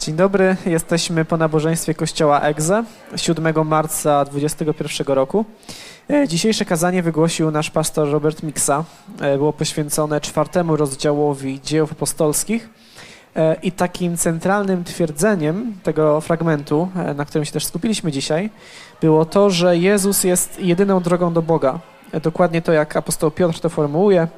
Dzień dobry, jesteśmy po nabożeństwie Kościoła Egze 7 marca 2021 roku. E, dzisiejsze kazanie wygłosił nasz pastor Robert Miksa. E, było poświęcone czwartemu rozdziałowi dziejów apostolskich. E, I takim centralnym twierdzeniem tego fragmentu, na którym się też skupiliśmy dzisiaj, było to, że Jezus jest jedyną drogą do Boga. Dokładnie to, jak apostoł Piotr to formułuje,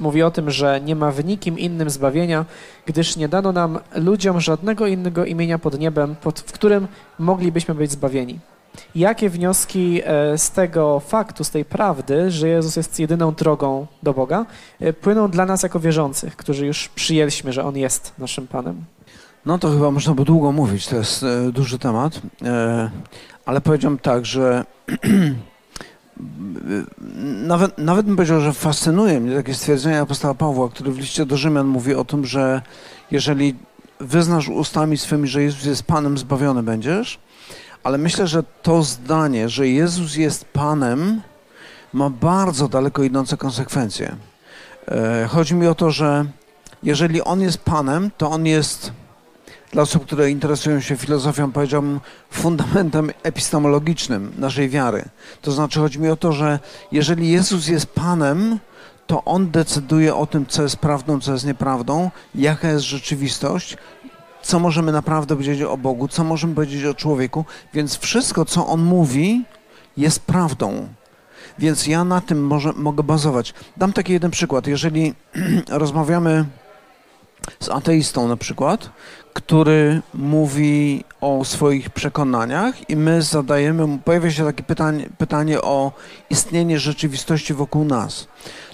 mówi o tym, że nie ma w nikim innym zbawienia, gdyż nie dano nam ludziom żadnego innego imienia pod niebem, pod, w którym moglibyśmy być zbawieni. Jakie wnioski e, z tego faktu, z tej prawdy, że Jezus jest jedyną drogą do Boga, e, płyną dla nas jako wierzących, którzy już przyjęliśmy, że On jest naszym Panem? No to chyba można by długo mówić, to jest e, duży temat, ale powiedziałem tak, że nawet, nawet bym powiedział, że fascynuje mnie takie stwierdzenie apostoła Pawła, który w liście do Rzymian mówi o tym, że jeżeli wyznasz ustami swymi, że Jezus jest Panem, zbawiony będziesz, ale myślę, że to zdanie, że Jezus jest Panem, ma bardzo daleko idące konsekwencje. E, chodzi mi o to, że jeżeli On jest Panem, to On jest dla osób, które interesują się filozofią, powiedziałbym, fundamentem epistemologicznym naszej wiary. To znaczy, chodzi mi o to, że jeżeli Jezus jest Panem, to On decyduje o tym, co jest prawdą, co jest nieprawdą, jaka jest rzeczywistość, co możemy naprawdę powiedzieć o Bogu, co możemy powiedzieć o człowieku, więc wszystko, co On mówi, jest prawdą. Więc ja na tym może, mogę bazować. Dam taki jeden przykład. Jeżeli rozmawiamy z ateistą na przykład, który mówi o swoich przekonaniach i my zadajemy mu, pojawia się takie pytanie, pytanie o istnienie rzeczywistości wokół nas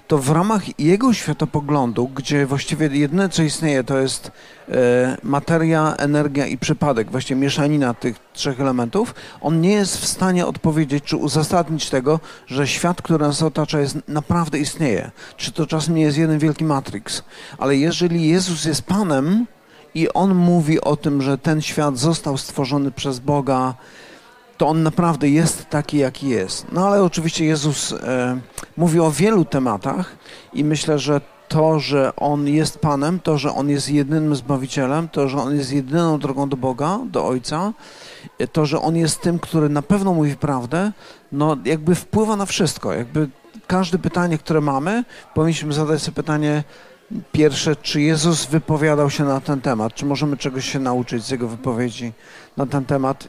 to w ramach jego światopoglądu, gdzie właściwie jedyne co istnieje to jest e, materia, energia i przypadek, właściwie mieszanina tych trzech elementów, on nie jest w stanie odpowiedzieć czy uzasadnić tego, że świat, który nas otacza, jest, naprawdę istnieje. Czy to czasem nie jest jeden wielki matrix. Ale jeżeli Jezus jest Panem i On mówi o tym, że ten świat został stworzony przez Boga, to on naprawdę jest taki, jaki jest. No ale oczywiście Jezus e, mówi o wielu tematach i myślę, że to, że On jest Panem, to, że On jest jedynym Zbawicielem, to, że On jest jedyną drogą do Boga, do Ojca, e, to, że On jest tym, który na pewno mówi prawdę, no jakby wpływa na wszystko. Jakby każde pytanie, które mamy, powinniśmy zadać sobie pytanie pierwsze, czy Jezus wypowiadał się na ten temat, czy możemy czegoś się nauczyć z Jego wypowiedzi na ten temat.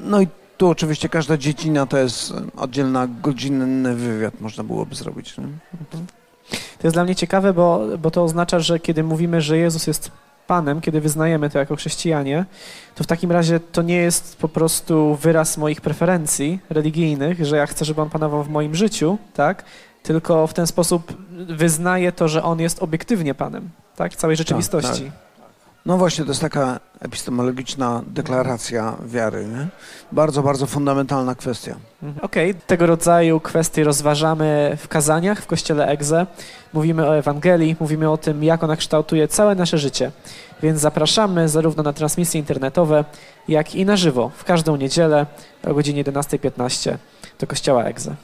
No i tu oczywiście każda dziedzina to jest oddzielna godzinny wywiad, można byłoby zrobić. Nie? To jest dla mnie ciekawe, bo, bo to oznacza, że kiedy mówimy, że Jezus jest Panem, kiedy wyznajemy to jako chrześcijanie, to w takim razie to nie jest po prostu wyraz moich preferencji religijnych, że ja chcę, żeby On panował w moim życiu, tak? Tylko w ten sposób wyznaję to, że On jest obiektywnie Panem, tak? Całej rzeczywistości. Tak, tak. No właśnie, to jest taka epistemologiczna deklaracja wiary. Nie? Bardzo, bardzo fundamentalna kwestia. Mhm. Okej, okay. tego rodzaju kwestie rozważamy w kazaniach w Kościele Egze. Mówimy o Ewangelii, mówimy o tym, jak ona kształtuje całe nasze życie. Więc zapraszamy zarówno na transmisje internetowe, jak i na żywo w każdą niedzielę o godzinie 11.15 do Kościoła Egze.